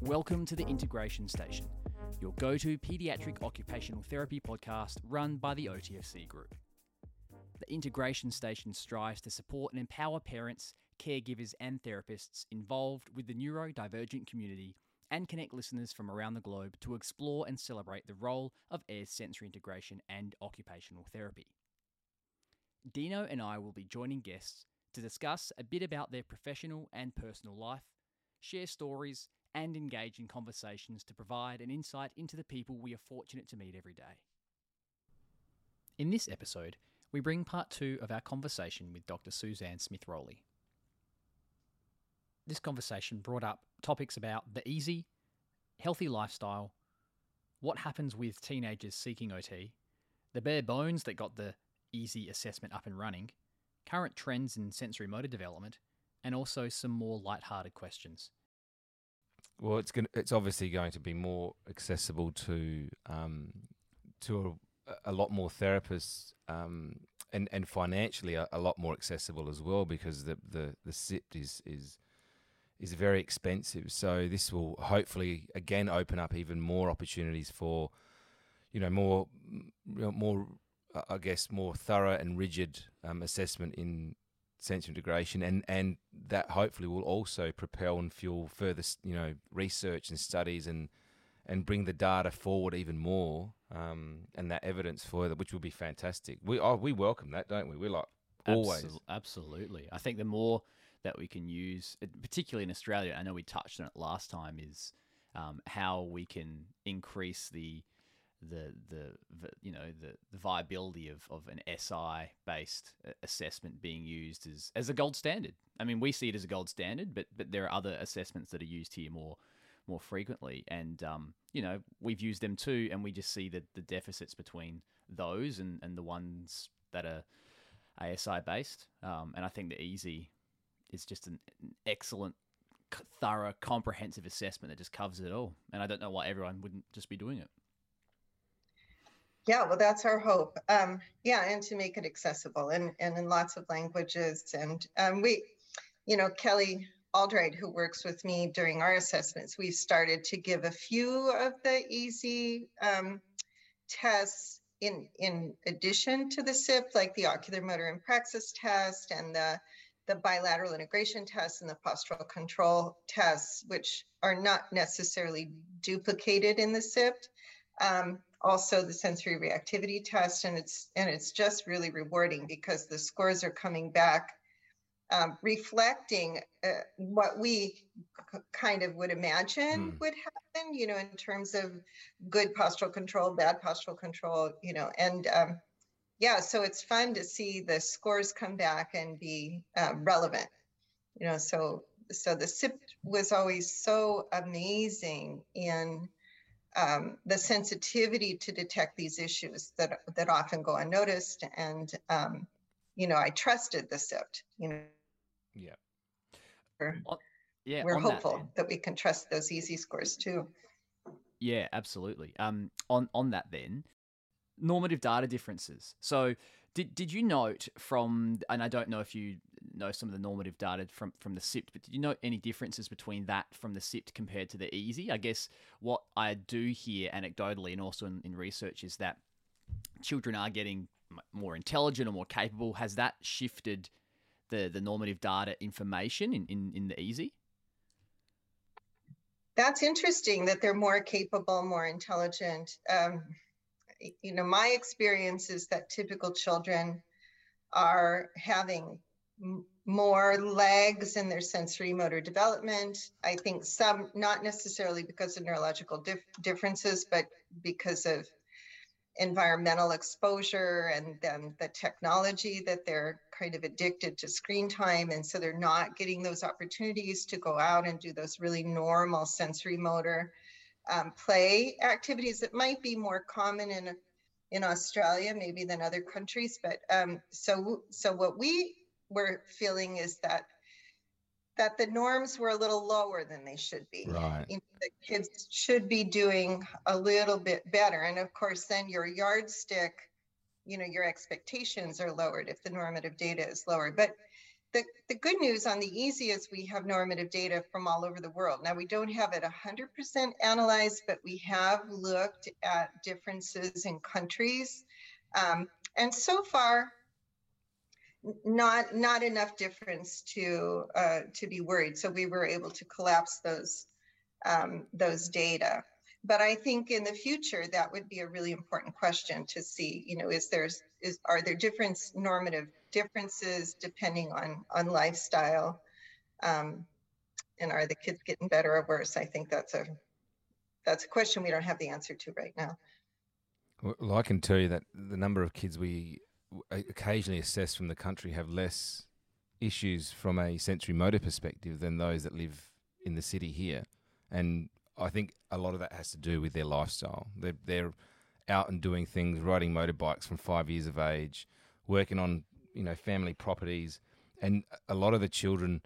Welcome to the Integration Station, your go to paediatric occupational therapy podcast run by the OTFC Group. The Integration Station strives to support and empower parents, caregivers, and therapists involved with the neurodivergent community and connect listeners from around the globe to explore and celebrate the role of Ayres' sensory integration and occupational therapy. Dino and I will be joining guests to discuss a bit about their professional and personal life, share stories, and engage in conversations to provide an insight into the people we are fortunate to meet every day. In this episode, we bring part two of our conversation with Dr. Susanne Smith Roley. This conversation brought up topics about the EASI, healthy lifestyle, what happens with teenagers seeking OT, the bare bones that got the EASI assessment up and running, current trends in sensory motor development, and also some more light-hearted questions. Well, it's going it's obviously going to be more accessible to um, to a, a, lot more therapists um, and and financially a, a, lot more accessible as well because the the the SIPT is is is very expensive. So this will hopefully again open up even more opportunities for you know more more I guess more thorough and rigid um, assessment in sensory integration, and and that hopefully will also propel and fuel further you know research and studies and and bring the data forward even more um, and that evidence further, which will be fantastic. We oh, we welcome that, don't we? We're like always Absol- absolutely. I think the more that we can use, particularly in Australia, I know we touched on it last time, is um, how we can increase the the the, you know the, the viability of, of an SI based assessment being used as as a gold standard. I mean, we see it as a gold standard, but but there are other assessments that are used here more more frequently, and um, you know we've used them too, and we just see the the deficits between those and and the ones that are ASI based. Um, and I think the EASI is just an, an excellent thorough, comprehensive assessment that just covers it all. And I don't know why everyone wouldn't just be doing it. Yeah, well, that's our hope. Um, yeah, and to make it accessible and, and in lots of languages. And um, we, you know, Kelly Albright, who works with me during our assessments, we've started to give a few of the EASI um, tests in in addition to the SIP, like the ocular motor and praxis test and the the bilateral integration test and the postural control tests, which are not necessarily duplicated in the SIP. Um, also the sensory reactivity test and it's and it's just really rewarding because the scores are coming back um, reflecting uh, what we kind of would imagine mm. would happen you know in terms of good postural control bad postural control you know and um, yeah so it's fun to see the scores come back and be uh, relevant you know so so the sip was always so amazing in um, the sensitivity to detect these issues that that often go unnoticed. And um, you know, I trusted the SIPT. You know. Yeah. We're, yeah. We're hopeful that, that, we can trust those EASI scores too. Yeah, absolutely. Um, on on that then, normative data differences. So did did you note from and I don't know if you know some of the normative data from from the SIPT, but did you note any differences between that from the SIPT compared to the EASI? I guess what I do hear anecdotally and also in, in research is that children are getting more intelligent or more capable. Has that shifted the the normative data information in, in, in the EASI? That's interesting that they're more capable, more intelligent. Um, you know, my experience is that typical children are having more lags in their sensory motor development. I think some, not necessarily because of neurological dif- differences, but because of environmental exposure and then the technology that they're kind of addicted to screen time. And so they're not getting those opportunities to go out and do those really normal sensory motor um, play activities that might be more common in in Australia maybe than other countries. But um, so so what we were feeling is that that the norms were a little lower than they should be. Right. You know, the kids should be doing a little bit better, and of course, then your yardstick, you know, your expectations are lowered if the normative data is lower. But the, the good news on the EASI is we have normative data from all over the world. Now, we don't have it 100% analyzed, but we have looked at differences in countries. Um, and so far, not not enough difference to uh, to be worried. So we were able to collapse those um, those data. But I think in the future that would be a really important question to see. You know, is there is are there different normative differences depending on on lifestyle, um, and are the kids getting better or worse? I think that's a that's a question we don't have the answer to right now. Well, I can tell you that the number of kids we occasionally assess from the country have less issues from a sensory motor perspective than those that live in the city here. And I think a lot of that has to do with their lifestyle. They're, they're out and doing things, riding motorbikes from five years of age, working on you know family properties, and a lot of the children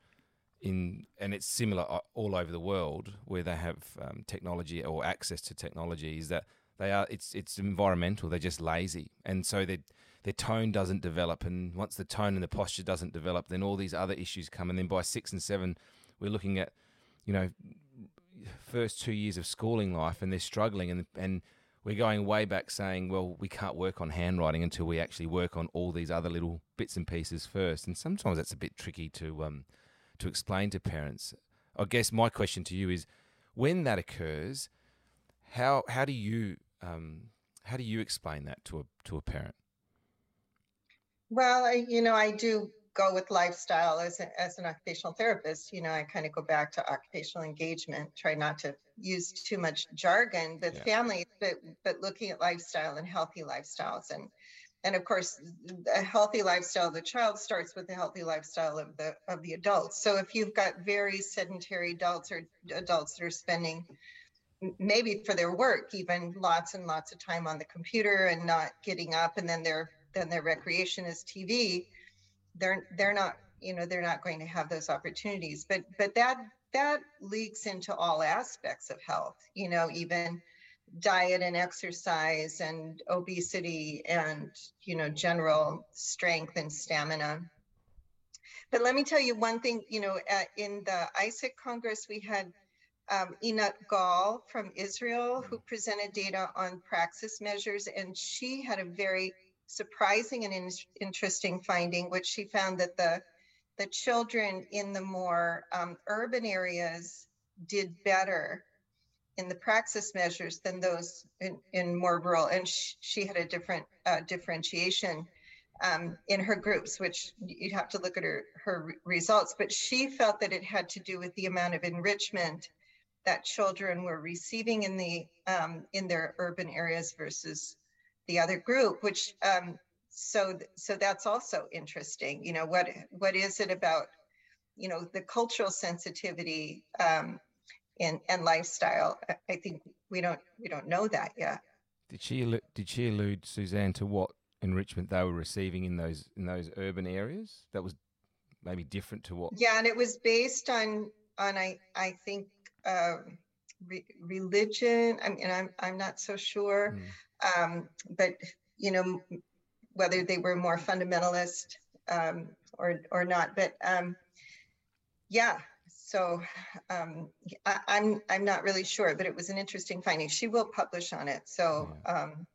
in and it's similar all over the world where they have um, technology or access to technology is that they are it's it's environmental. They're just lazy, and so they their tone doesn't develop. And once the tone and the posture doesn't develop, then all these other issues come. And then by six and seven, we're looking at, you know, first two years of schooling life, and they're struggling, and and we're going way back saying, well, we can't work on handwriting until we actually work on all these other little bits and pieces first. And sometimes that's a bit tricky to um, to explain to parents. I guess my question to you is, when that occurs, how how do you um, how do you explain that to a to a parent? Well, you know, I do go with lifestyle as, a, as an occupational therapist. You know, I kind of go back to occupational engagement, try not to use too much jargon with yeah. families, but but looking at lifestyle and healthy lifestyles and and of course a healthy lifestyle of the child starts with the healthy lifestyle of the of the adults so if you've got very sedentary adults or adults that are spending maybe for their work even lots and lots of time on the computer and not getting up and then their then their recreation is tv they're they're not you know they're not going to have those opportunities but but that that leaks into all aspects of health you know even diet and exercise and obesity and you know general strength and stamina. But let me tell you one thing you know at, in the ISIC Congress we had um, Einat Gal from Israel, who presented data on praxis measures, and she had a very surprising and in- interesting finding, which she found that the the children in the more um, urban areas did better in the praxis measures than those in, in more rural, and sh- she had a different uh, differentiation. Um, in her groups, which you'd have to look at her her results, but she felt that it had to do with the amount of enrichment that children were receiving in the um, in their urban areas versus the other group which um, so so that's also interesting you know what what is it about you know the cultural sensitivity um, and and lifestyle i think we don't we don't know that yet did she did she allude susanne to what enrichment they were receiving in those in those urban areas that was maybe different to what yeah and it was based on on i i think uh, re- religion. I mean, I'm I'm not so sure, mm. Um, but you know whether they were more fundamentalist um, or or not. But um, yeah, so um, I, am I'm, I'm not really sure, but it was an interesting finding. She will publish on it, so um,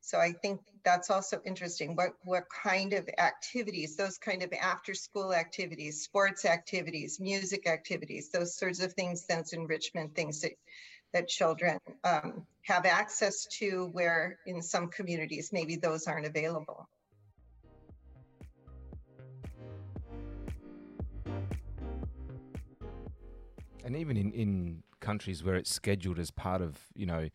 so I think that's also interesting. What what kind of activities, those kind of after school activities, sports activities, music activities, those sorts of things, that's enrichment things that that children um, have access to where in some communities maybe those aren't available. And even in, in countries where it's scheduled as part of, you know,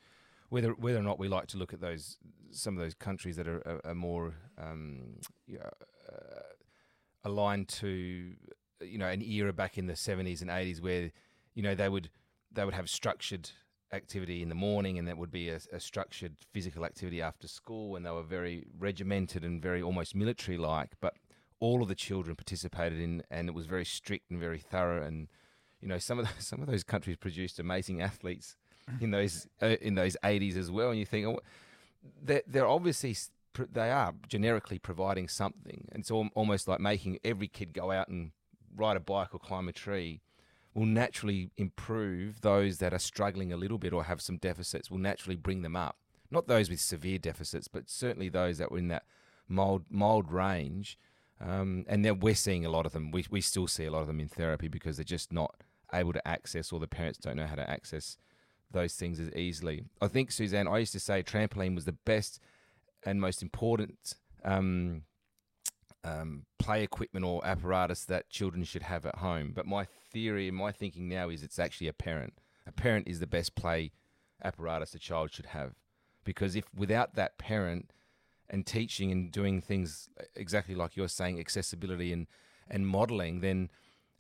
whether whether or not we like to look at those some of those countries that are, are, are more um, you know, uh, aligned to you know an era back in the 70s and 80s where you know they would they would have structured activity in the morning and that would be a, a structured physical activity after school and they were very regimented and very almost military like but all of the children participated in and it was very strict and very thorough and you know some of the, some of those countries produced amazing athletes in those uh, in those 80s as well and you think oh, they're, they're obviously they are generically providing something. And it's al- almost like making every kid go out and ride a bike or climb a tree will naturally improve those that are struggling a little bit or have some deficits, will naturally bring them up. Not those with severe deficits, but certainly those that were in that mild, mild range. Um, and then we're seeing a lot of them. We, we still see a lot of them in therapy because they're just not able to access or the parents don't know how to access those things as easily. I think, Susanne, I used to say trampoline was the best and most important um, um, play equipment or apparatus that children should have at home. But my theory and my thinking now is it's actually a parent. A parent is the best play apparatus a child should have. Because if without that parent and teaching and doing things exactly like you're saying, accessibility and, and modeling, then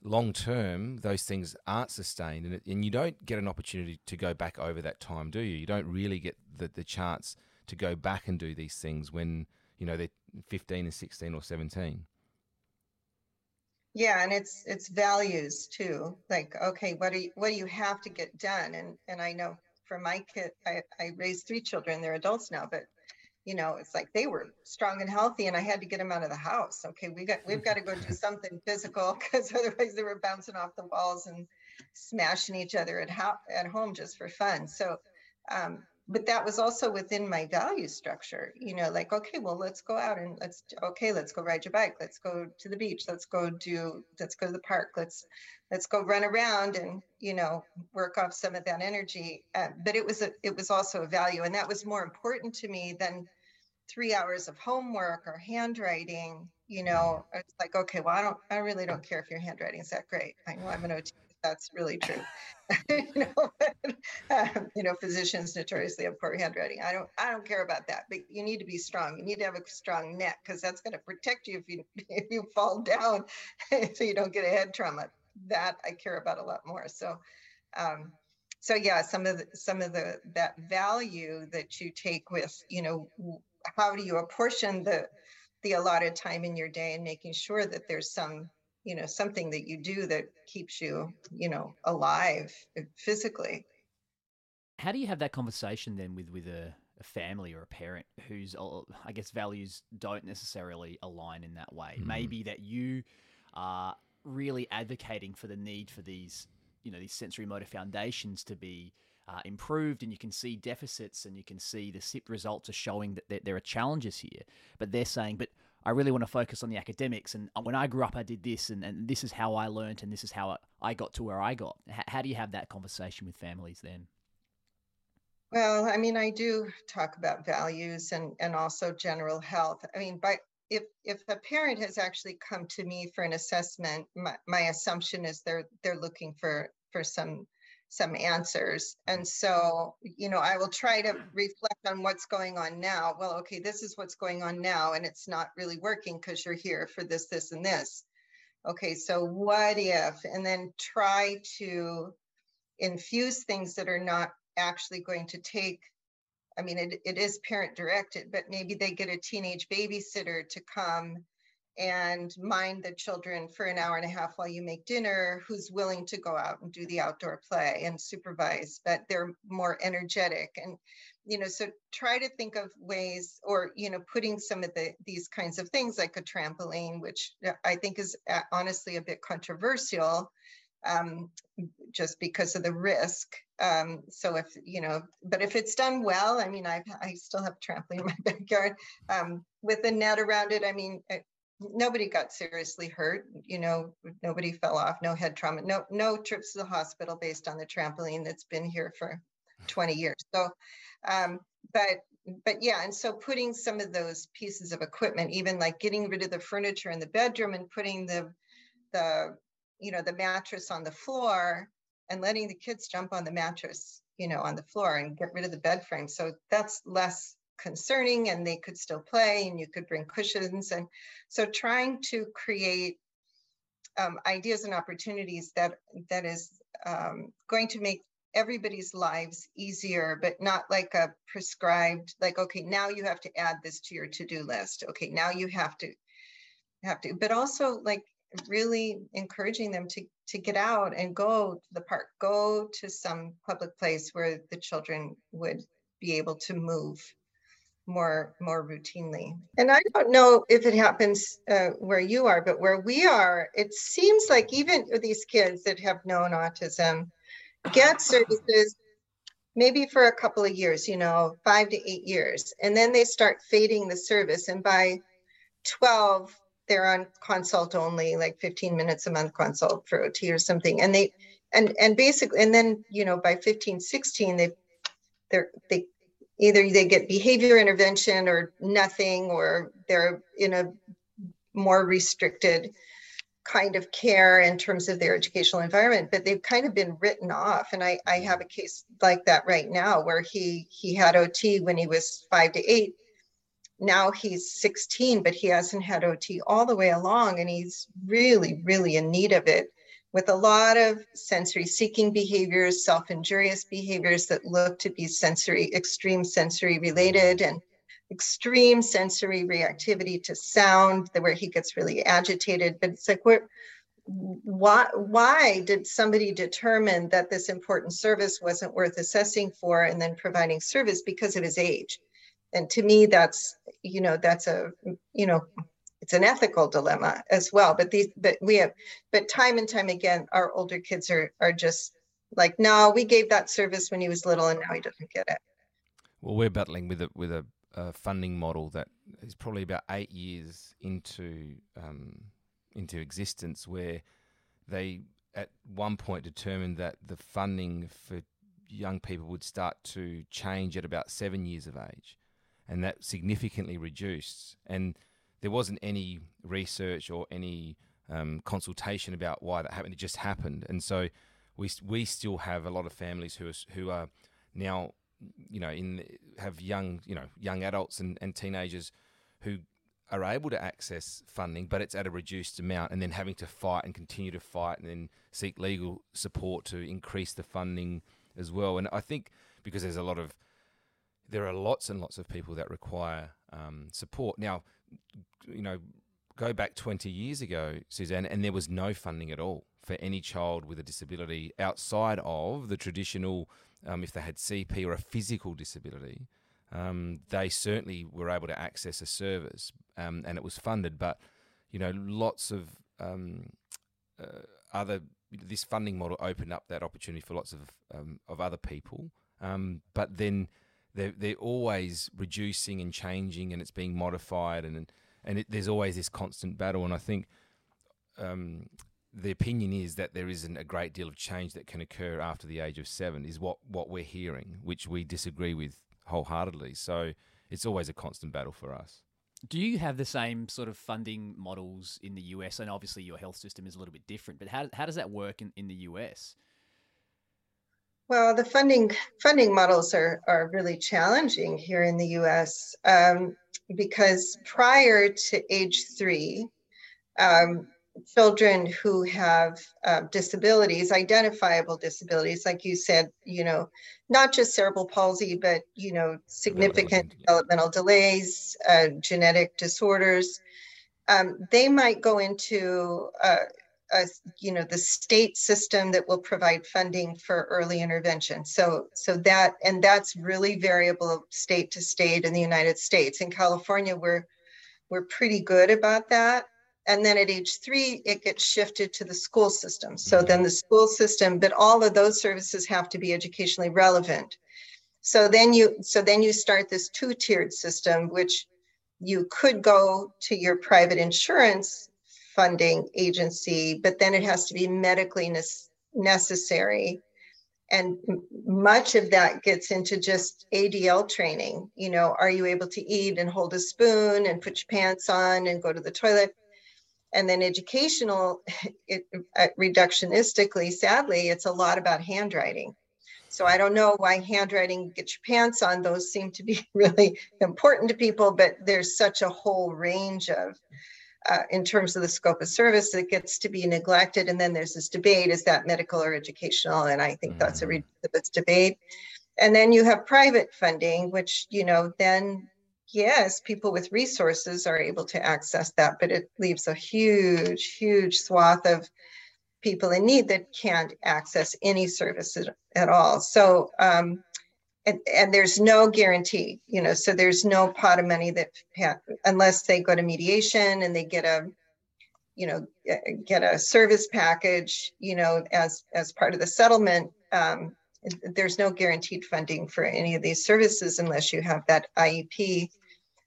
long term those things aren't sustained and, it, and you don't get an opportunity to go back over that time, do you? You don't really get the, the chance to go back and do these things when you know they're 15 and 16 or 17 yeah and it's it's values too like okay what do you what do you have to get done? And and i know for my kid i i raised three children they're adults now but you know it's like they were strong and healthy and i had to get them out of the house. Okay we got we've got to go do something physical because otherwise they were bouncing off the walls and smashing each other at, ho- at home just for fun. So um, but that was also within my value structure you know like okay well let's go out and let's okay let's go ride your bike. Let's go to the beach. Let's go do let's go to the park. Let's let's go run around and you know work off some of that energy. Uh, but it was a it was also a value and that was more important to me than three hours of homework or handwriting you know. It's like okay well i don't i really don't care if your handwriting is that great. I know i'm an ot that's really true. you know, um, you know, physicians notoriously have poor handwriting. I don't, I don't care about that. But you need to be strong. You need to have a strong neck because that's going to protect you if you if you fall down, so you don't get a head trauma. That I care about a lot more. So, um, so yeah, some of the, some of the that value that you take with, you know, how do you apportion the the allotted time in your day and making sure that there's some you know something that you do that keeps you you know alive uh, physically how do you have that conversation then with with a, a family or a parent whose uh, i guess values don't necessarily align in that way mm. maybe that you are really advocating for the need for these you know these sensory motor foundations to be uh, improved and you can see deficits and you can see the SIP results are showing that there, there are challenges here. But they're saying, but I really want to focus on the academics. And uh, when I grew up, I did this, and, and this is how I learned, and this is how I got to where I got. H- how do you have that conversation with families then? Well, I mean, I do talk about values and, and also general health. I mean, by if if a parent has actually come to me for an assessment, my, my assumption is they're they're looking for for some some answers. Mm-hmm. And so, you know, I will try to reflect on what's going on now. Well, okay, this is what's going on now, and it's not really working because you're here for this, this, and this. Okay, so what if, and then try to infuse things that are not actually going to take. I mean, it, it is parent directed, but maybe they get a teenage babysitter to come and mind the children for an hour and a half while you make dinner who's willing to go out and do the outdoor play and supervise but they're more energetic and you know so try to think of ways or you know putting some of the these kinds of things like a trampoline which i think is uh, honestly a bit controversial um, just because of the risk. Um, so if you know, but if it's done well, I mean, I I still have a trampoline in my backyard um, with a net around it. I mean, nobody got seriously hurt you know nobody fell off no head trauma no no trips to the hospital based on the trampoline that's been here for 20 years. So um, but but yeah and so putting some of those pieces of equipment even like getting rid of the furniture in the bedroom and putting the the you know the mattress on the floor and letting the kids jump on the mattress you know on the floor and get rid of the bed frame. So that's less concerning and they could still play and you could bring cushions. And so trying to create um, ideas and opportunities that that is um, going to make everybody's lives easier but not like a prescribed like okay now you have to add this to your to-do list. Okay now you have to have to but also like really encouraging them to to get out and go to the park go to some public place where the children would be able to move more more routinely. And I don't know if it happens uh, where you are, but where we are, it seems like even these kids that have known autism get services maybe for a couple of years, you know, five to eight years, and then they start fading the service. And by 12, they're on consult only, like 15 minutes a month consult for OT or something. And they and and basically, and then you know, by 15, 16, they they're they either they get behavior intervention or nothing, or they're in a more restricted kind of care in terms of their educational environment but they've kind of been written off. And i i have a case like that right now where he he had ot when he was five to eight. Now he's 16 but he hasn't had ot all the way along and he's really really in need of it with a lot of sensory seeking behaviors self-injurious behaviors that look to be sensory extreme sensory related and extreme sensory reactivity to sound, where he gets really agitated. But it's like, where, why, why did somebody determine that this important service wasn't worth assessing for and then providing service because of his age? And to me, that's, you know, that's a, you know, it's an ethical dilemma as well. But these, but we have, but time and time again, our older kids are are just like, no, we gave that service when he was little, and now he doesn't get it. Well, we're battling with a with a a funding model that is probably about eight years into um, into existence, where they at one point determined that the funding for young people would start to change at about seven years of age, and that significantly reduced. And there wasn't any research or any um, consultation about why that happened. It just happened, and so we we still have a lot of families who are who are now you know, in have young, you know, young adults and, and teenagers who are able to access funding, but it's at a reduced amount, and then having to fight and continue to fight, and then seek legal support to increase the funding as well. And I think because there's a lot of there are lots and lots of people that require um, support now. You know, go back 20 years ago, Susanne, and there was no funding at all for any child with a disability outside of the traditional um, if they had CP or a physical disability, um, they certainly were able to access a service um, and it was funded. But, you know, lots of um, uh, other, this funding model opened up that opportunity for lots of, um, of other people. Um, but then they're, they're always reducing and changing and it's being modified and, and it, there's always this constant battle. And I think um, the opinion is that there isn't a great deal of change that can occur after the age of seven, is what, what we're hearing, which we disagree with wholeheartedly. So it's always a constant battle for us. Do you have the same sort of funding models in the US? And obviously, your health system is a little bit different, but how, how does that work in, in the US? Well, the funding funding models are, are really challenging here in the US um, because prior to age three, um, children who have uh, disabilities, identifiable disabilities, like you said, you know, not just cerebral palsy, but, you know, significant developmental delays, uh, genetic disorders, um, they might go into, uh, a, you know, the state system that will provide funding for early intervention. So, so that, and that's really variable state to state in the United States. In California, we're, we're pretty good about that and then at age three it gets shifted to the school system so then the school system but all of those services have to be educationally relevant so then you so then you start this two-tiered system which you could go to your private insurance funding agency but then it has to be medically ne- necessary and much of that gets into just ADL training. You know, are you able to eat and hold a spoon and put your pants on and go to the toilet? and then educational it, uh, reductionistically sadly it's a lot about handwriting so i don't know why handwriting get your pants on those seem to be really important to people but there's such a whole range of uh, in terms of the scope of service that gets to be neglected and then there's this debate is that medical or educational and i think mm-hmm. that's a mm-hmm. ridiculous debate and then you have private funding which you know then yes, people with resources are able to access that, but it leaves a huge, huge swath of people in need that can't access any services at all. So, um, and, and there's no guarantee, you know, so there's no pot of money that unless they go to mediation and they get a, you know, get a service package, you know, as as part of the settlement. Um, there's no guaranteed funding for any of these services unless you have that IEP.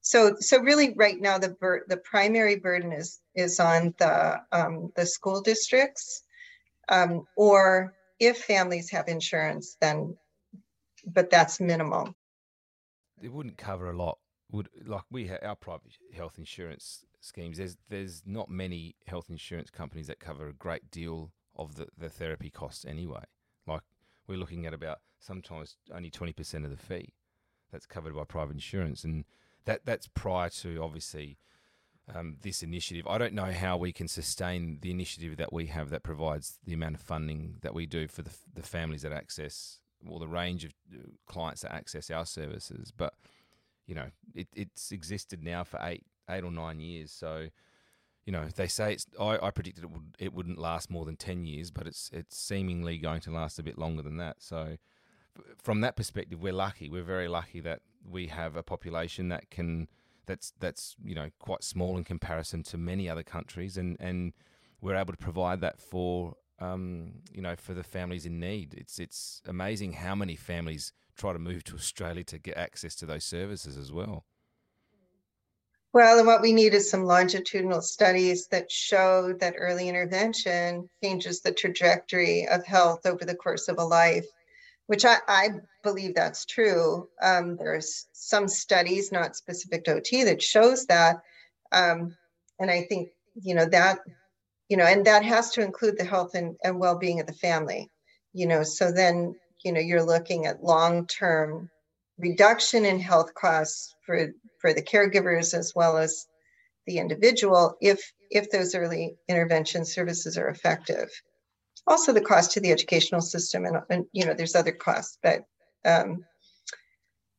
So, so really, right now the the primary burden is is on the um, the school districts, um, or if families have insurance, then but that's minimal. It wouldn't cover a lot. Would like we our private health insurance schemes. There's there's not many health insurance companies that cover a great deal of the, the therapy costs anyway. Like we're looking at about sometimes only twenty percent of the fee that's covered by private insurance, and that that's prior to obviously um, this initiative. I don't know how we can sustain the initiative that we have that provides the amount of funding that we do for the, the families that access or the range of uh, clients that access our services. But you know, it, it's existed now for eight eight or nine years. So you know, they say it's. I, I predicted it would it wouldn't last more than ten years, but it's it's seemingly going to last a bit longer than that. So from that perspective, we're lucky. We're very lucky that we have a population that can that's that's you know quite small in comparison to many other countries, and and we're able to provide that for um, you know, for the families in need. It's it's amazing how many families try to move to Australia to get access to those services as well. Well, and what we need is some longitudinal studies that show that early intervention changes the trajectory of health over the course of a life, which I, I believe that's true. Um, there's some studies, not specific to OT, that shows that. Um, and I think, you know, that you know, and that has to include the health and, and well-being of the family, you know, so then, you know, you're looking at long-term reduction in health costs for, for the caregivers as well as the individual if if those early intervention services are effective. Also the cost to the educational system and, and you know, there's other costs, but um,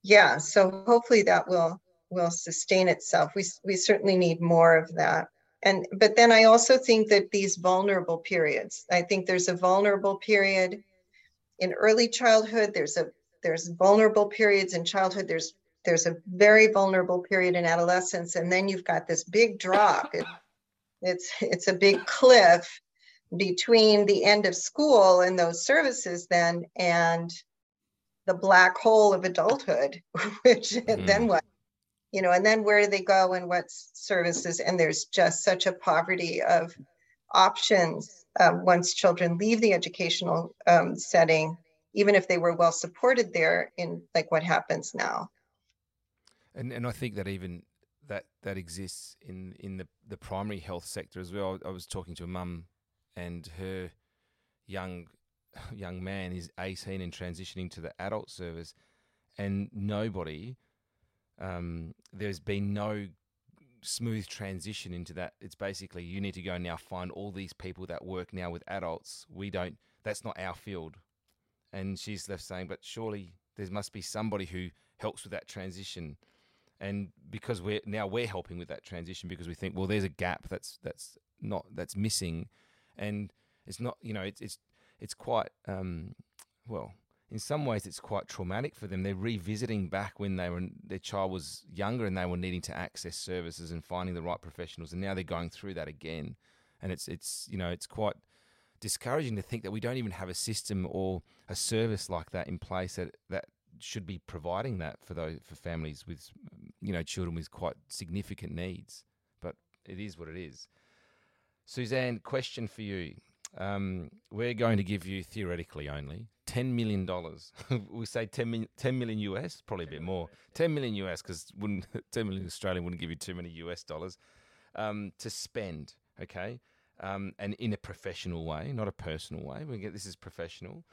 yeah, so hopefully that will will sustain itself. We, we certainly need more of that and but then i also think that these vulnerable periods i think there's a vulnerable period in early childhood there's a there's vulnerable periods in childhood there's there's a very vulnerable period in adolescence and then you've got this big drop it, it's it's a big cliff between the end of school and those services then and the black hole of adulthood which mm. then what you know, and then where do they go and what services? And there's just such a poverty of options um, once children leave the educational um, setting, even if they were well supported there in like what happens now. And and I think that even that that exists in in the the primary health sector as well. I was talking to a mum, and her young young man is 18 and transitioning to the adult service, and nobody um, there's been no smooth transition into that. It's basically you need to go now find all these people that work now with adults. We don't. That's not our field. And she's left saying, but surely there must be somebody who helps with that transition. And because we're now we're helping with that transition because we think, well, there's a gap that's that's not that's missing, and it's not. You know, it's it's it's quite um, well in some ways it's quite traumatic for them. They're revisiting back when they were their child was younger and they were needing to access services and finding the right professionals, and now they're going through that again. And it's it's you know it's quite discouraging to think that we don't even have a system or a service like that in place that that should be providing that for those for families with you know children with quite significant needs. But it is what it is. Suzanne, question for you. Um, we're going to give you theoretically only ten million dollars. we say 10 million, 10 million US, probably a bit more. Ten million US because wouldn't ten million Australian wouldn't give you too many US dollars um, to spend. Okay, um, and in a professional way, not a personal way. We get this is professional.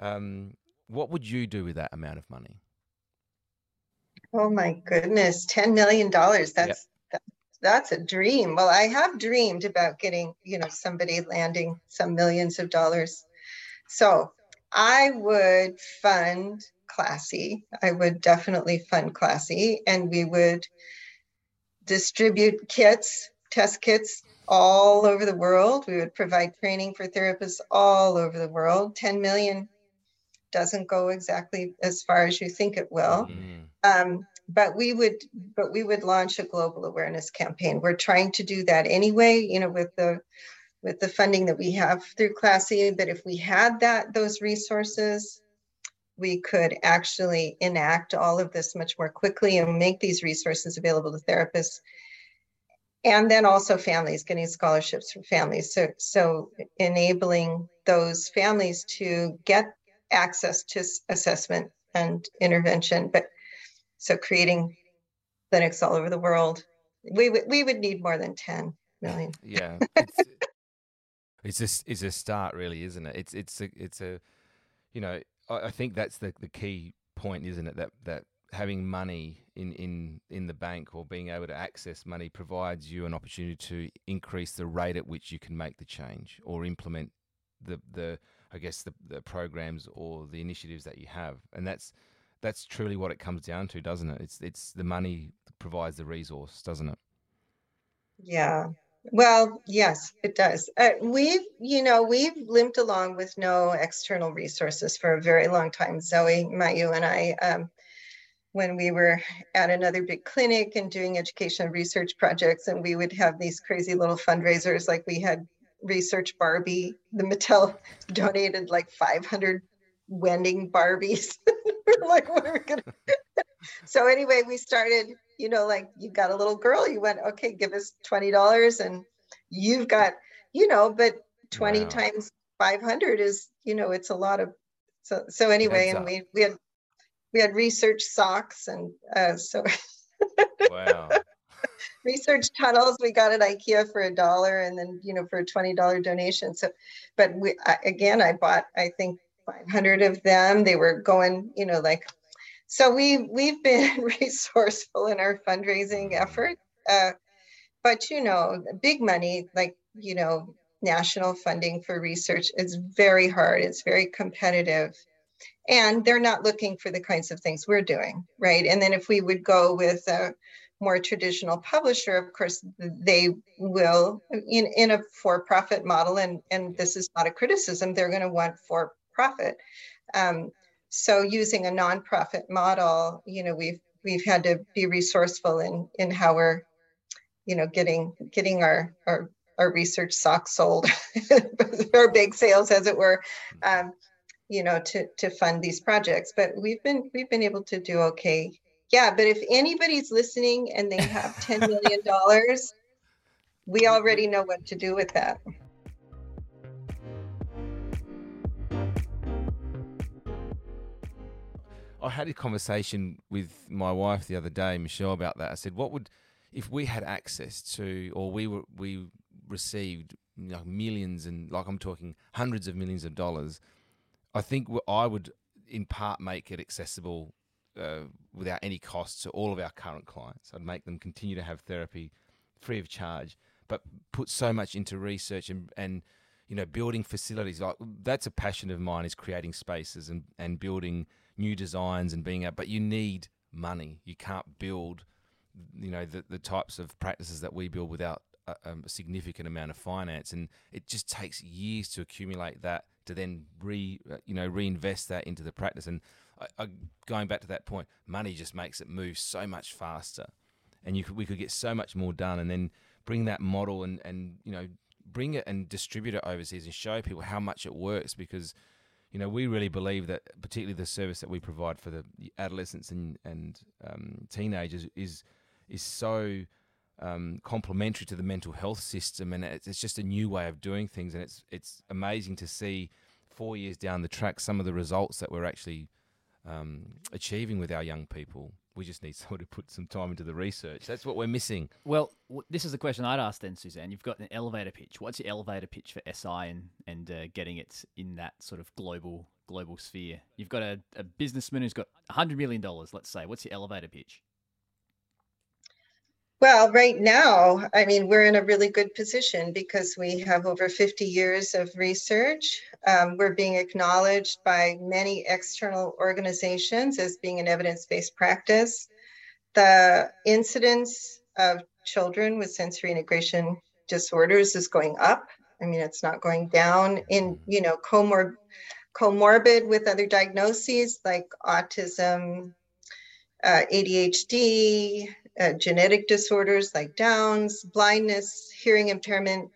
Um, what would you do with that amount of money? Oh my goodness, ten million dollars. That's yep. that, that's a dream. Well, I have dreamed about getting you know somebody landing some millions of dollars. So I would fund CLASI. I would definitely fund CLASI, and we would distribute kits, test kits all over the world. We would provide training for therapists all over the world. 10 million doesn't go exactly as far as you think it will. Mm. Um, but we would but we would launch a global awareness campaign. We're trying to do that anyway, you know, with the with the funding that we have through CLASI. But if we had that those resources, we could actually enact all of this much more quickly and make these resources available to therapists. And then also families getting scholarships for families. So so enabling those families to get access to assessment and intervention but so creating clinics all over the world. We would we would need more than 10 million. Yeah it's, a it's a start really isn't it it's it's a it's a you know I, I think that's the the key point isn't it that that having money in, in, in the bank or being able to access money provides you an opportunity to increase the rate at which you can make the change or implement the, the I guess the, the programs or the initiatives that you have. And that's that's truly what it comes down to, doesn't it? It's it's the money provides the resource, doesn't it? Yeah. Well, yes, it does. Uh, we've, you know, we've limped along with no external resources for a very long time. Zoe, Mailloux, and I. Um, when we were at another big clinic and doing education research projects and we would have these crazy little fundraisers like we had research barbie the mattel donated like 500 wending barbies we're like what are we gonna so anyway we started you know like you got a little girl you went okay give us $20 and you've got you know but 20 wow. times 500 is you know it's a lot of so so anyway and we we had we had research socks and uh, so wow. research tunnels. We got at ikea for a dollar and then you know for a $20 donation. So but we I, again i bought i think 500 of them. They were going you know like so we we've been resourceful in our fundraising effort uh, but you know big money like you know national funding for research is very hard it's very competitive and they're not looking for the kinds of things we're doing right? And then if we would go with a more traditional publisher of course they will in, in a for-profit model and and this is not a criticism they're going to want for profit um, so using a nonprofit model you know we've we've had to be resourceful in in how we're you know getting getting our our our research socks sold our big sales as it were um, you know to to fund these projects. But we've been we've been able to do okay. Yeah but if anybody's listening and they have 10 million dollars we already know what to do with that I had a conversation with my wife the other day, Michelle, about that. I said, "What would if we had access to, or we were we received know, millions and like I'm talking hundreds of millions of dollars I think I would, in part, make it accessible uh, without any cost to all of our current clients. I'd make them continue to have therapy free of charge, but put so much into research and, and you know building facilities. Like that's a passion of mine is creating spaces and, and building new designs and being out. But you need money. You can't build you know the the types of practices that we build without a, a significant amount of finance, and it just takes years to accumulate that to then re uh, you know reinvest that into the practice. And I, I, going back to that point, money just makes it move so much faster, and you could, we could get so much more done, and then bring that model and and you know bring it and distribute it overseas and show people how much it works because you know we really believe that particularly the service that we provide for the adolescents and and um, teenagers is is so um, complementary to the mental health system, and it's, it's, just a new way of doing things. And it's it's amazing to see four years down the track some of the results that we're actually um, achieving with our young people. We just need someone to put some time into the research. That's what we're missing. Well, this is the question I'd ask then, Susanne. You've got an elevator pitch. What's your elevator pitch for SI and and uh, getting it in that sort of global global sphere? You've got a, a businessman who's got hundred million dollars. Let's say. What's your elevator pitch? Well, right now, I mean, we're in a really good position because we have over 50 years of research. Um, we're being acknowledged by many external organizations as being an evidence based practice. The incidence of children with sensory integration disorders is going up. I mean, it's not going down. In, you know, comor- comorbid with other diagnoses like autism, uh, ADHD, uh, genetic disorders like Downs, blindness, hearing impairment,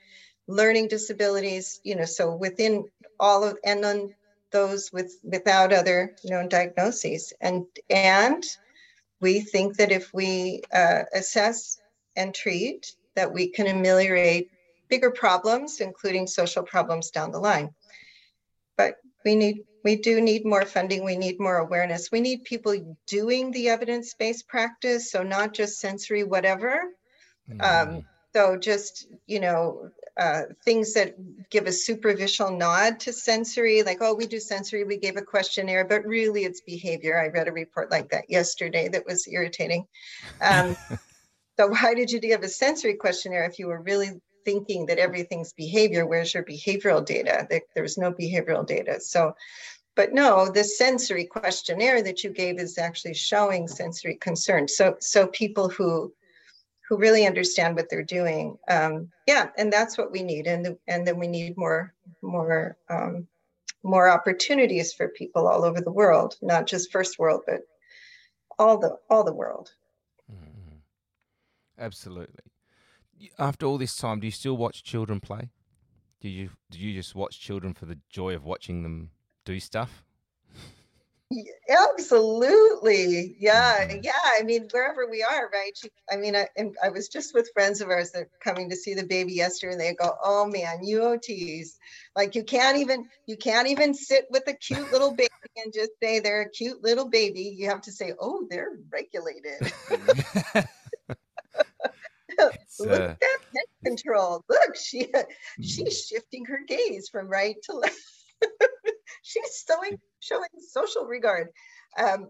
learning disabilities, you know, so within all of, and then those with without other known diagnoses. And, and we think that if we uh, assess and treat, that we can ameliorate bigger problems, including social problems down the line. But we need we do need more funding. We need more awareness. We need people doing the evidence-based practice, so not just sensory whatever. Mm. Um, so just you know uh, things that give a superficial nod to sensory, like oh we do sensory, we gave a questionnaire, but really it's behavior. I read a report like that yesterday that was irritating. Um, so why did you give a sensory questionnaire if you were really thinking that everything's behavior. Where's your behavioral data? There's no behavioral data. So, but no, the sensory questionnaire that you gave is actually showing sensory concerns. So, so people who who really understand what they're doing, um, yeah, and that's what we need. And and then we need more more um, more opportunities for people all over the world, not just first world, but all the all the world. Mm-hmm. Absolutely after all this time, do you still watch children play? Do you do you just watch children for the joy of watching them do stuff? Absolutely, yeah, yeah. I mean, wherever we are, right? I mean, I, I was just with friends of ours that are coming to see the baby yesterday, and they go, "Oh man, UOTs, like you can't even you can't even sit with a cute little baby and just say they're a cute little baby. You have to say, oh, they're regulated." Look uh, at that control. Look, she she's mm. shifting her gaze from right to left. she's showing showing social regard. Um,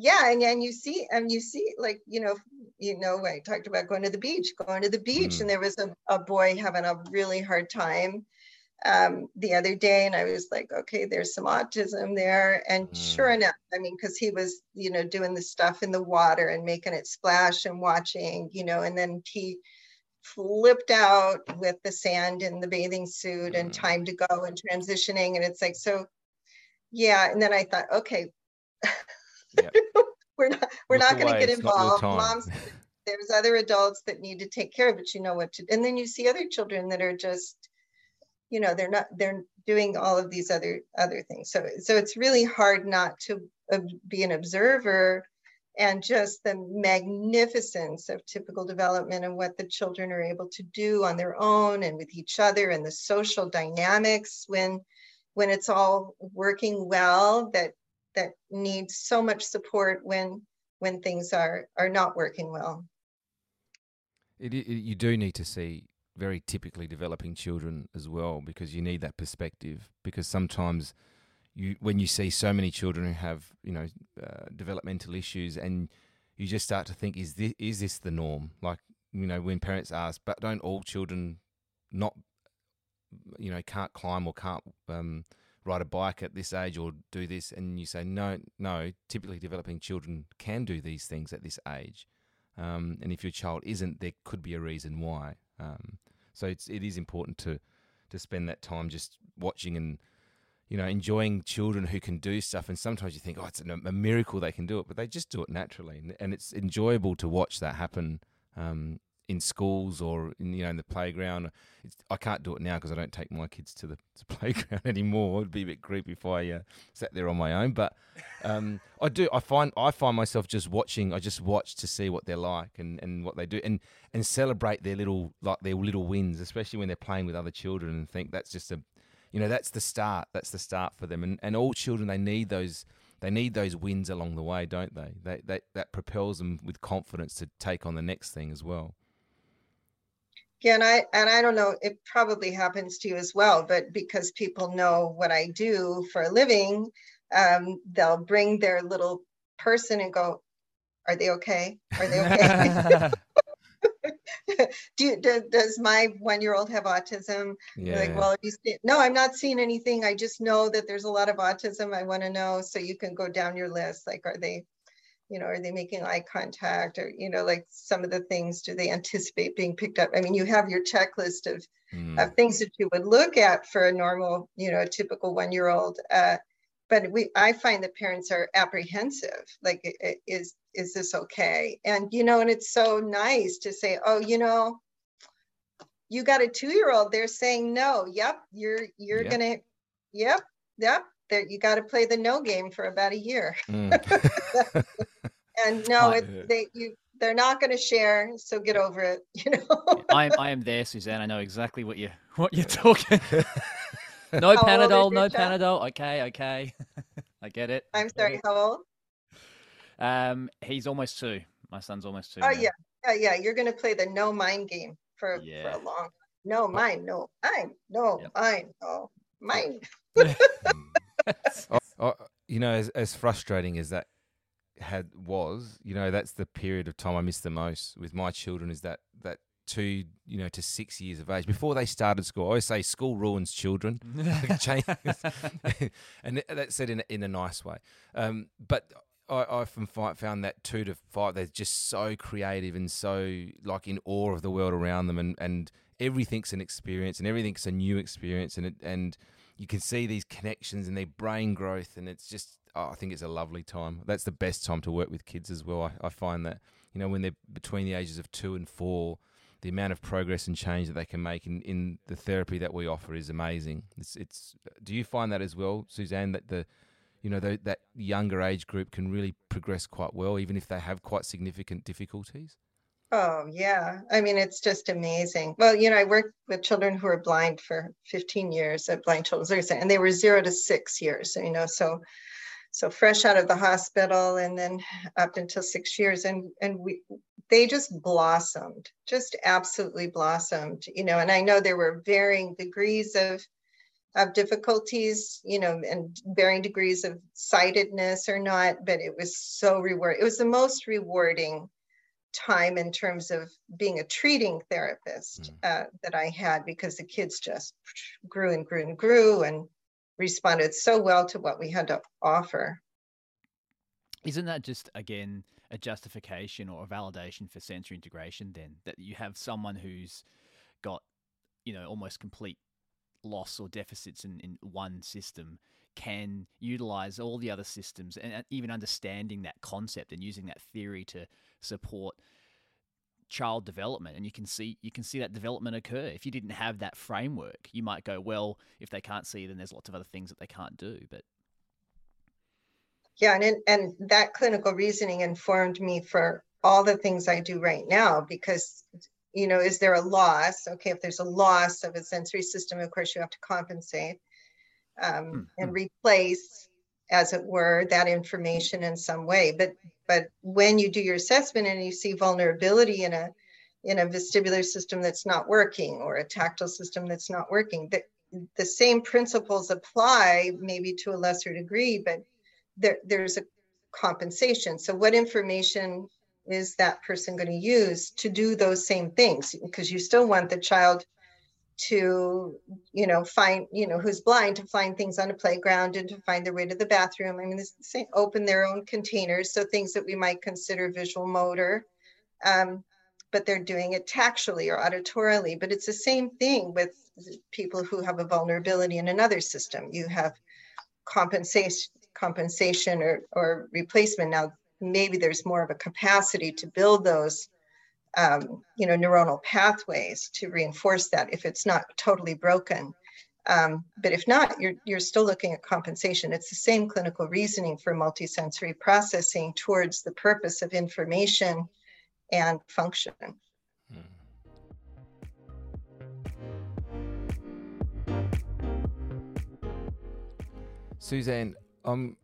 yeah, and, and you see, and you see, like, you know, you know, I talked about going to the beach, going to the beach, mm. and there was a, a boy having a really hard time um, the other day and I was like, okay, there's some autism there. And mm. sure enough, I mean, because he was, you know, doing the stuff in the water and making it splash and watching, you know, and then he flipped out with the sand in the bathing suit and mm. time to go and transitioning. And it's like, so yeah. And then I thought, okay, yep. we're not, we're Look not going to get involved. Moms, there's other adults that need to take care of it. You know what to, and then you see other children that are just, you know they're not they're doing all of these other other things so so it's really hard not to uh, be an observer and just the magnificence of typical development and what the children are able to do on their own and with each other and the social dynamics when when it's all working well that that needs so much support when when things are are not working well. It, it, you do need to see very typically developing children as well because you need that perspective because sometimes you when you see so many children who have you know uh, developmental issues and you just start to think is this is this the norm? Like you know when parents ask but don't all children not you know can't climb or can't um, ride a bike at this age or do this and you say no no typically developing children can do these things at this age um, and if your child isn't there could be a reason why um, so it's it is important to to spend that time just watching and you know enjoying children who can do stuff. And sometimes you think, oh, it's a, miracle they can do it, but they just do it naturally, and, and it's enjoyable to watch that happen. Um, in schools or in you know in the playground. It's, I can't do it now because I don't take my kids to the to playground anymore. It'd be a bit creepy if I uh, sat there on my own. But um, I do. I find I find myself just watching. I just watch to see what they're like and, and what they do and and celebrate their little like their little wins, especially when they're playing with other children. And think that's just a, you know, that's the start. That's the start for them. And and all children they need those they need those wins along the way, don't they? They, they that propels them with confidence to take on the next thing as well. Yeah, and I and I don't know, it probably happens to you as well, but because people know what I do for a living, um, they'll bring their little person and go, "Are they okay? Are they okay?" do, do, does my one-year-old have autism? Yeah. Like, well, you see, no, I'm not seeing anything. I just know that there's a lot of autism. I want to know, so you can go down your list. Like, are they you know are they making eye contact or you know like some of the things do they anticipate being picked up i mean you have your checklist of, mm. of things that you would look at for a normal you know a typical one year old uh, but we I find that parents are apprehensive. Like, is is this okay? And you know, and it's so nice to say, oh, you know, you got a two year old. They're saying no. Yep, you're you're yep. gonna. Yep, yep. There, you got to play the no game for about a year. Mm. and no, it, they you they're not going to share so get over it you know i am i am there susanne i know exactly what you what you're talking no how panadol no child? panadol okay okay i get it i'm sorry how old um he's almost two my son's almost two oh now. yeah yeah yeah you're going to play the no mind game for yeah. for a long no oh. mine no mine no yep. mine no mine oh, oh, you know as, as frustrating as that had was, you know, that's the period of time I miss the most with my children is that that two, you know, to six years of age before they started school. I always say school ruins children, and that's said in a, in a nice way. Um, but I, I often found that two to five, they're just so creative and so like in awe of the world around them, and and everything's an experience and everything's a new experience, and it, and you can see these connections and their brain growth, and it's just oh, I think it's a lovely time. That's the best time to work with kids as well. I, I find that you know when they're between the ages of two and four, the amount of progress and change that they can make in, in the therapy that we offer is amazing. It's, it's do you find that as well, Susanne? That the you know the, that younger age group can really progress quite well, even if they have quite significant difficulties. Oh yeah, I mean it's just amazing. Well, you know, I worked with children who were blind for 15 years at Blind Children's and they were zero to six years. You know, so so fresh out of the hospital and then up until six years and and we they just blossomed just absolutely blossomed you know and i know there were varying degrees of of difficulties you know and varying degrees of sightedness or not but it was so reward it was the most rewarding time in terms of being a treating therapist mm. uh, that i had because the kids just grew and grew and grew and responded so well to what we had to offer. Isn't that just again a justification or a validation for sensory integration then that you have someone who's got you know almost complete loss or deficits in, in one system can utilize all the other systems and even understanding that concept and using that theory to support child development and you can see you can see that development occur if you didn't have that framework you might go well if they can't see then there's lots of other things that they can't do but yeah and and that clinical reasoning informed me for all the things i do right now because you know is there a loss okay if there's a loss of a sensory system of course you have to compensate um, mm-hmm. and replace as it were that information in some way but but when you do your assessment and you see vulnerability in a in a vestibular system that's not working or a tactile system that's not working, the, the same principles apply maybe to a lesser degree, but there, there's a compensation. So what information is that person going to use to do those same things? Because you still want the child to you know find you know who's blind to find things on a playground and to find their way to the bathroom. I mean this same, open their own containers so things that we might consider visual motor um, but they're doing it tactually or auditorily. But it's the same thing with people who have a vulnerability in another system. You have compensation compensation or, or replacement. Now maybe there's more of a capacity to build those um, you know, neuronal pathways to reinforce that if it's not totally broken. Um, but if not, you're, you're still looking at compensation. It's the same clinical reasoning for multisensory processing towards the purpose of information and function. Susanne, um,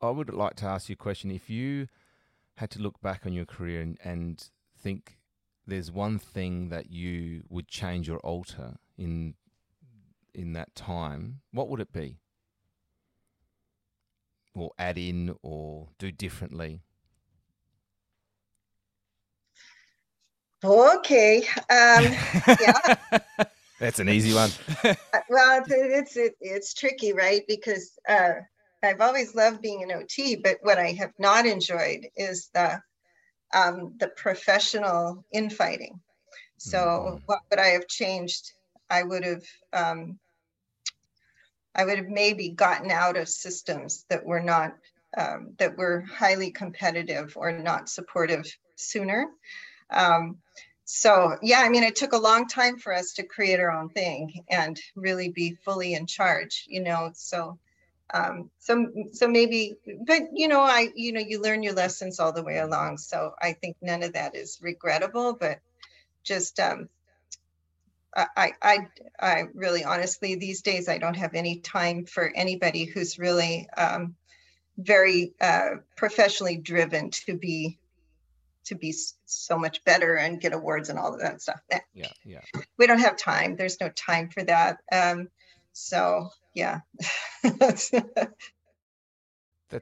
I would like to ask you a question. If you had to look back on your career and, and think there's one thing that you would change or alter in in that time, what would it be? Or add in or do differently? Okay. Um, yeah. That's an easy one. Uh, well, it's it, it's tricky, right? Because uh, I've always loved being an OT, but what I have not enjoyed is the um, the professional infighting. So, mm-hmm. what would I have changed? I would have, um, I would have maybe gotten out of systems that were not um, that were highly competitive or not supportive sooner. Um, so yeah, I mean, it took a long time for us to create our own thing and really be fully in charge, you know. So um, so so maybe, but you know, I you know, you learn your lessons all the way along. So I think none of that is regrettable, but just um, I, I, I really honestly these days I don't have any time for anybody who's really um, very uh, professionally driven to be to be so much better and get awards and all of that stuff. Yeah, yeah. We don't have time. There's no time for that. Um, so yeah. that's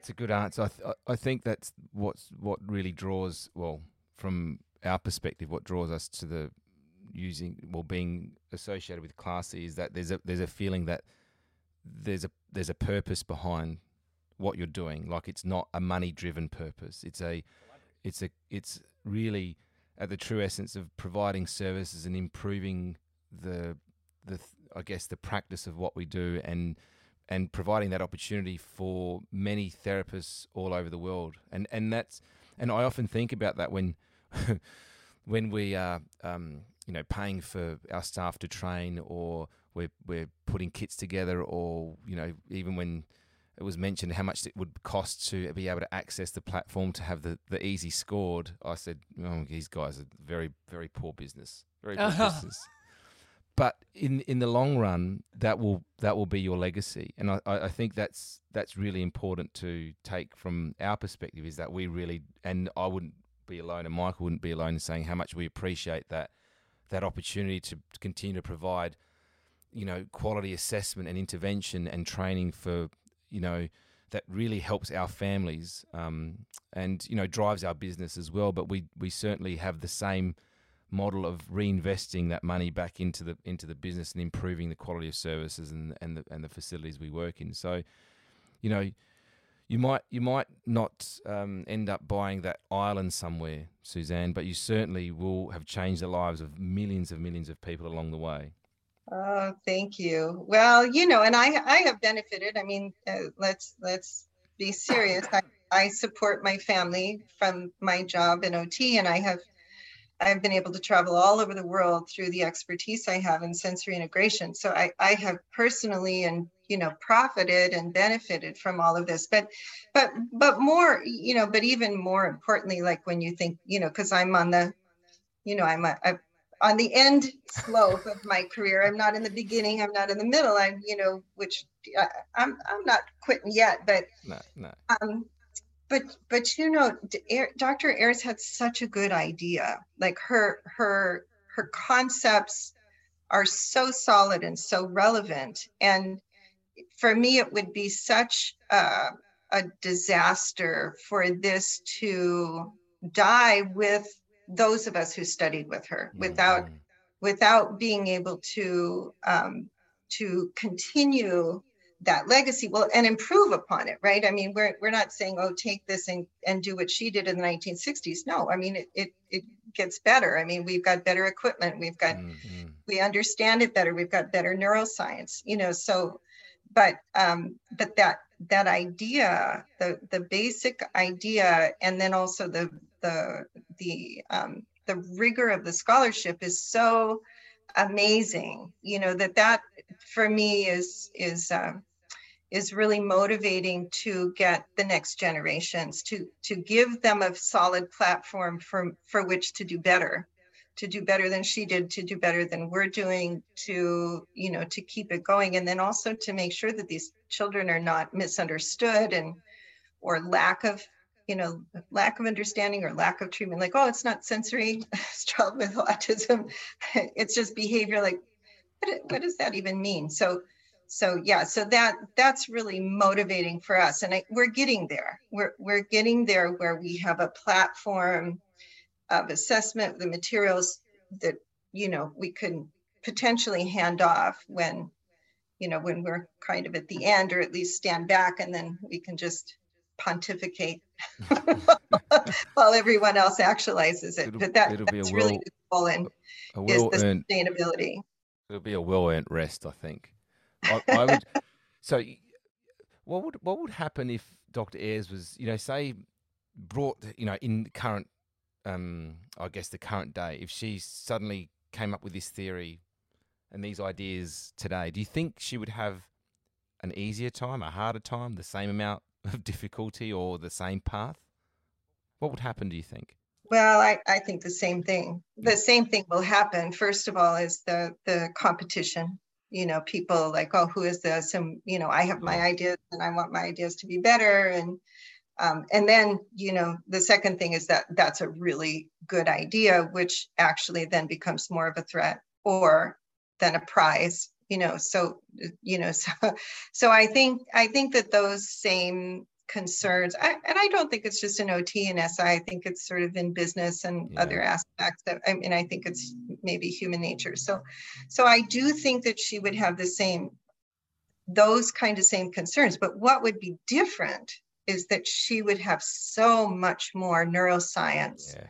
a good answer. I, th- I think that's what's what really draws well from our perspective. What draws us to the using well being associated with CLASI is that there's a there's a feeling that there's a there's a purpose behind what you're doing. Like it's not a money driven purpose. It's a it's a it's really at the true essence of providing services and improving the the I guess the practice of what we do and and providing that opportunity for many therapists all over the world. And and that's and I often think about that when when we are um, you know paying for our staff to train or we're we're putting kits together or you know even when it was mentioned how much it would cost to be able to access the platform to have the, the EASI scored. I said, oh, these guys are very, very poor business. Very poor business. But in in the long run, that will that will be your legacy, and I, I think that's that's really important to take from our perspective. Is that we really, and I wouldn't be alone, and Michael wouldn't be alone in saying how much we appreciate that that opportunity to, continue to provide, you know, quality assessment and intervention and training for you know, that really helps our families um, and you know drives our business as well. But we we certainly have the same model of reinvesting that money back into the into the business and improving the quality of services and and the and the facilities we work in. So, you know, you might you might not um, end up buying that island somewhere, Susanne, but you certainly will have changed the lives of millions of millions of people along the way. Oh, thank you. Well, you know, and I I have benefited. I mean, uh, let's let's be serious. I, I support my family from my job in OT, and I have I've been able to travel all over the world through the expertise I have in sensory integration. So I, I have personally and you know profited and benefited from all of this. But but but more, you know, but even more importantly, like when you think, you know, because I'm on the, you know, I'm a, a on the end slope of my career. I'm not in the beginning. I'm not in the middle. I'm, you know, which I, am I'm, I'm not quitting yet, but, no, no. Um, but, but you know, Dr. Ayres had such a good idea. Like her, her, her concepts are so solid and so relevant. And for me, it would be such a, a disaster for this to die with those of us who studied with her mm-hmm. without without being able to um, to continue that legacy well and improve upon it right? I mean we're, we're not saying oh take this and, and do what she did in the 1960s no i mean it, it, it gets better. I mean we've got better equipment. We've got mm-hmm. we understand it better. We've got better neuroscience you know so but um but that that idea the the basic idea and then also the the the um, the rigor of the scholarship is so amazing you know that that for me is is um, is really motivating to get the next generations to to give them a solid platform for for which to do better to do better than she did to do better than we're doing to you know to keep it going and then also to make sure that these children are not misunderstood and or lack of you know, lack of understanding or lack of treatment, like, oh, it's not sensory, child with autism, it's just behavior. Like, what, what does that even mean? So, so yeah, so that that's really motivating for us, and I, we're getting there. We're we're getting there where we have a platform of assessment, the materials that you know we can potentially hand off when you know when we're kind of at the end or at least stand back and then we can just pontificate while everyone else actualizes it. It'll, but that, that's really the goal and is the sustainability. It'll be a well earned rest, I think. I, I would So, what would what would happen if Dr. Ayres was, you know, say brought, you know, in the current, um, I guess the current day, if she suddenly came up with this theory and these ideas today, do you think she would have an easier time, a harder time, the same amount of difficulty, or the same path? What would happen, do you think? Well, I, I think the same thing. The same thing will happen. First of all, is the the competition. You know, people like, oh, who is this? And you know, I have my ideas, and I want my ideas to be better. And um, and then you know, the second thing is that that's a really good idea, which actually then becomes more of a threat or than a prize. You know, so you know, so so I think I think that those same concerns I, and i don't think it's just an ot and si i think it's sort of in business and yeah. other aspects that i mean i think it's maybe human nature so so i do think that she would have the same those kind of same concerns but what would be different is that she would have so much more neuroscience yeah.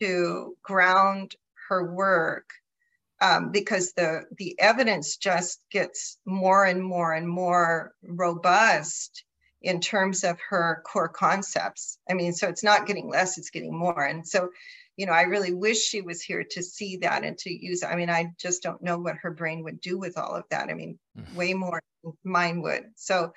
to ground her work um, because the the evidence just gets more and more and more robust in terms of her core concepts. I mean, so it's not getting less, it's getting more. And so, you know, I really wish she was here to see that and to use. I mean, I just don't know what her brain would do with all of that. I mean, mm. way more mine would. So,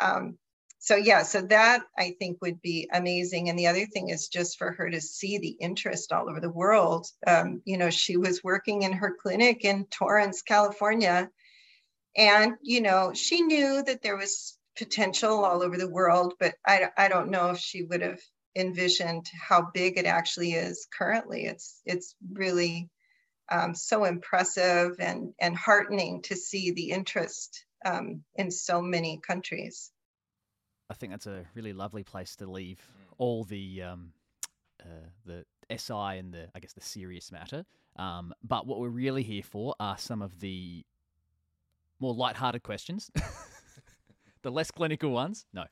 um, so yeah, so that I think would be amazing. And the other thing is just for her to see the interest all over the world. Um, you know, she was working in her clinic in Torrance, California, and you know, she knew that there was potential all over the world, but I, I don't know if she would have envisioned how big it actually is currently. It's it's really um, so impressive and and heartening to see the interest um, in so many countries. I think that's a really lovely place to leave all the um, uh, the SI and the I guess the serious matter. Um, but what we're really here for are some of the more light-hearted questions. the less clinical ones. No.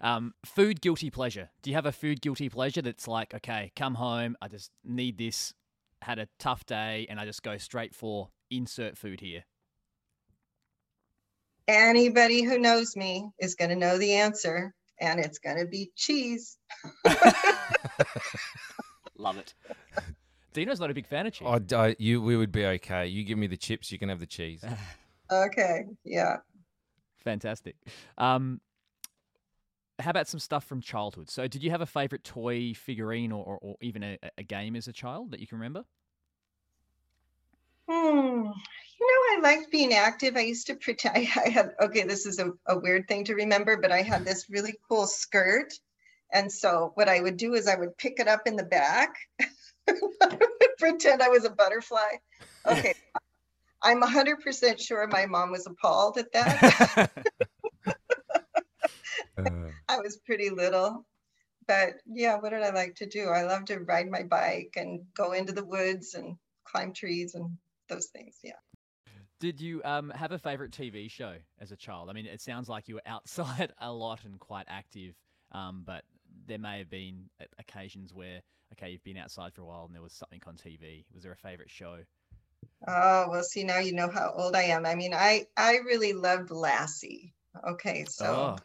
Um, food guilty pleasure. Do you have a food guilty pleasure that's like, okay, come home, I just need this, had a tough day, and I just go straight for insert food here? Anybody who knows me is going to know the answer, and it's going to be cheese. Love it. Dino's not a big fan of cheese. Oh, I, you, we would be okay. You give me the chips, you can have the cheese. okay, yeah. Fantastic. Um, how about some stuff from childhood? So, did you have a favorite toy, figurine, or, or, or even a, a, game as a child that you can remember? Hmm. You know, I liked being active. I used to pretend I had, okay, this is a, a weird thing to remember, but I had this really cool skirt. And so, what I would do is I would pick it up in the back, pretend I was a butterfly. Okay, I'm 100% sure my mom was appalled at that. uh, I was pretty little. But yeah, what did I like to do? I love to ride my bike and go into the woods and climb trees and those things. Yeah. Did you um, have a favorite TV show as a child? I mean, it sounds like you were outside a lot and quite active, um, but there may have been occasions where, okay, you've been outside for a while and there was something on TV. Was there a favorite show? Oh, well, see, now you know how old I am. I mean, I I really loved Lassie. Okay, so oh.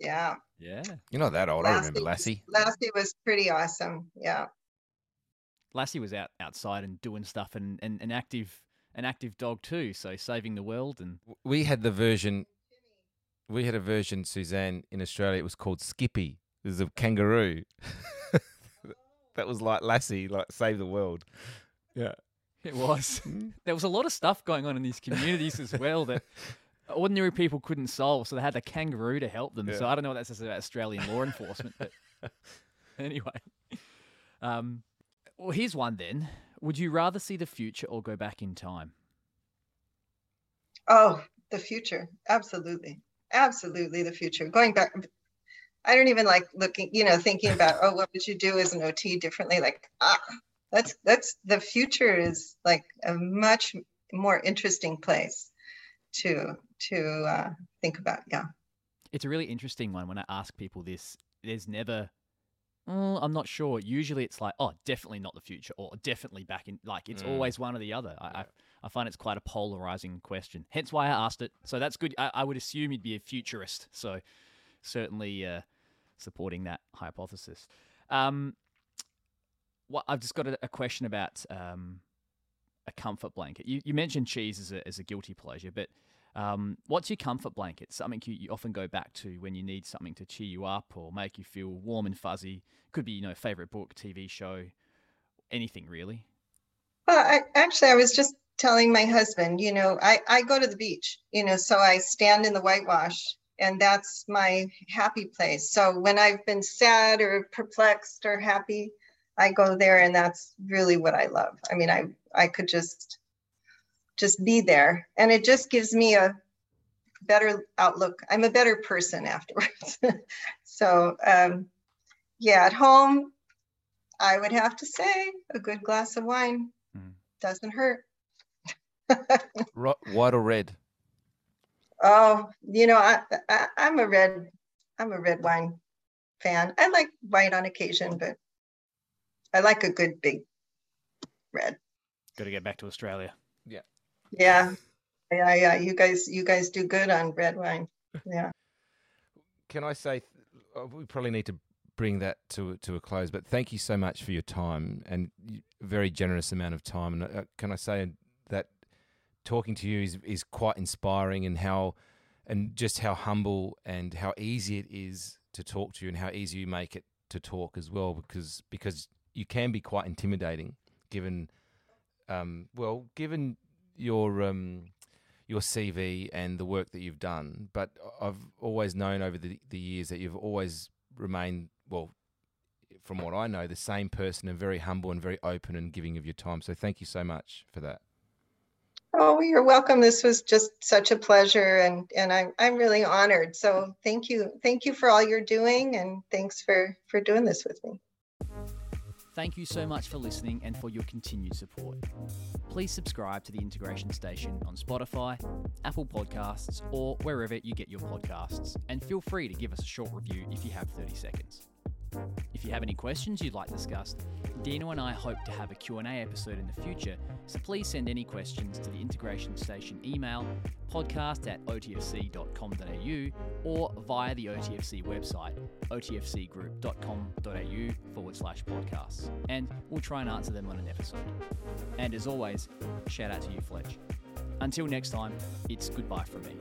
yeah. Yeah. You're not that old. Lassie, I remember Lassie. Lassie was pretty awesome. Yeah. Lassie was out outside and doing stuff and, and an active an active dog too, so saving the world and we had the version we had a version, Susanne, in Australia, it was called Skippy. It was a kangaroo. that was like Lassie, like save the world. Yeah. It was. Hmm. there was a lot of stuff going on in these communities as well that ordinary people couldn't solve. So they had the kangaroo to help them. Yeah. So I don't know what that says about Australian law enforcement. But anyway, um, well, here's one then. Would you rather see the future or go back in time? Oh, the future. Absolutely. Absolutely the future. Going back, I don't even like looking, you know, thinking about, oh, what would you do as an OT differently? Like, ah, that's that's the future is like a much more interesting place to to uh, think about. Yeah, it's a really interesting one. When I ask people this, there's never. Oh, I'm not sure. Usually, it's like, oh, definitely not the future, or definitely back in. Like, it's mm. always one or the other. I, yeah. I, I find it's quite a polarizing question. Hence why I asked it. So that's good. I, I would assume you'd be a futurist. So certainly uh, supporting that hypothesis. Um, what I've just got a, a question about um, a comfort blanket. You, you mentioned cheese as a, as a guilty pleasure, but um, what's your comfort blanket? Something you, you, often go back to when you need something to cheer you up or make you feel warm and fuzzy. Could be, you know, favorite book, TV show, anything really. Well, I, actually, I was just telling my husband, you know, I, I go to the beach, you know, so I stand in the whitewash and that's my happy place. So when I've been sad or perplexed or happy, I go there and that's really what I love. I mean, I I could just just be there and it just gives me a better outlook. I'm a better person afterwards. so um yeah, at home I would have to say a good glass of wine mm. doesn't hurt. White or red? Oh, you know, I, I I'm a red I'm a red wine fan. I like white on occasion, but I like a good big red. Got to get back to Australia. Yeah. Yeah. Yeah, yeah. You guys, you guys do good on red wine. Yeah. Can I say uh, we probably need to bring that to to a close? But thank you so much for your time and very generous amount of time. And uh, can I say that talking to you is is quite inspiring, and how and just how humble and how easy it is to talk to you, and how easy you make it to talk as well. Because because you can be quite intimidating, given, um, well, given your um, your CV and the work that you've done. But I've always known over the, the years that you've always remained, well, from what I know, the same person and very humble and very open and giving of your time. So thank you so much for that. Oh, you're welcome. This was just such a pleasure and and I'm I'm really honored. So thank you. Thank you for all you're doing and thanks for for doing this with me. Thank you so much for listening and for your continued support. Please subscribe to the Integration Station on Spotify, Apple Podcasts, or wherever you get your podcasts, and feel free to give us a short review if you have 30 seconds. If you have any questions you'd like discussed, Dino and I hope to have a Q&A episode in the future, so please send any questions to the Integration Station email, podcast at otfc.com.au, or via the OTFC website, otfcgroup.com.au forward slash podcasts, and we'll try and answer them on an episode. And as always, shout out to you, Fletch. Until next time, it's goodbye from me.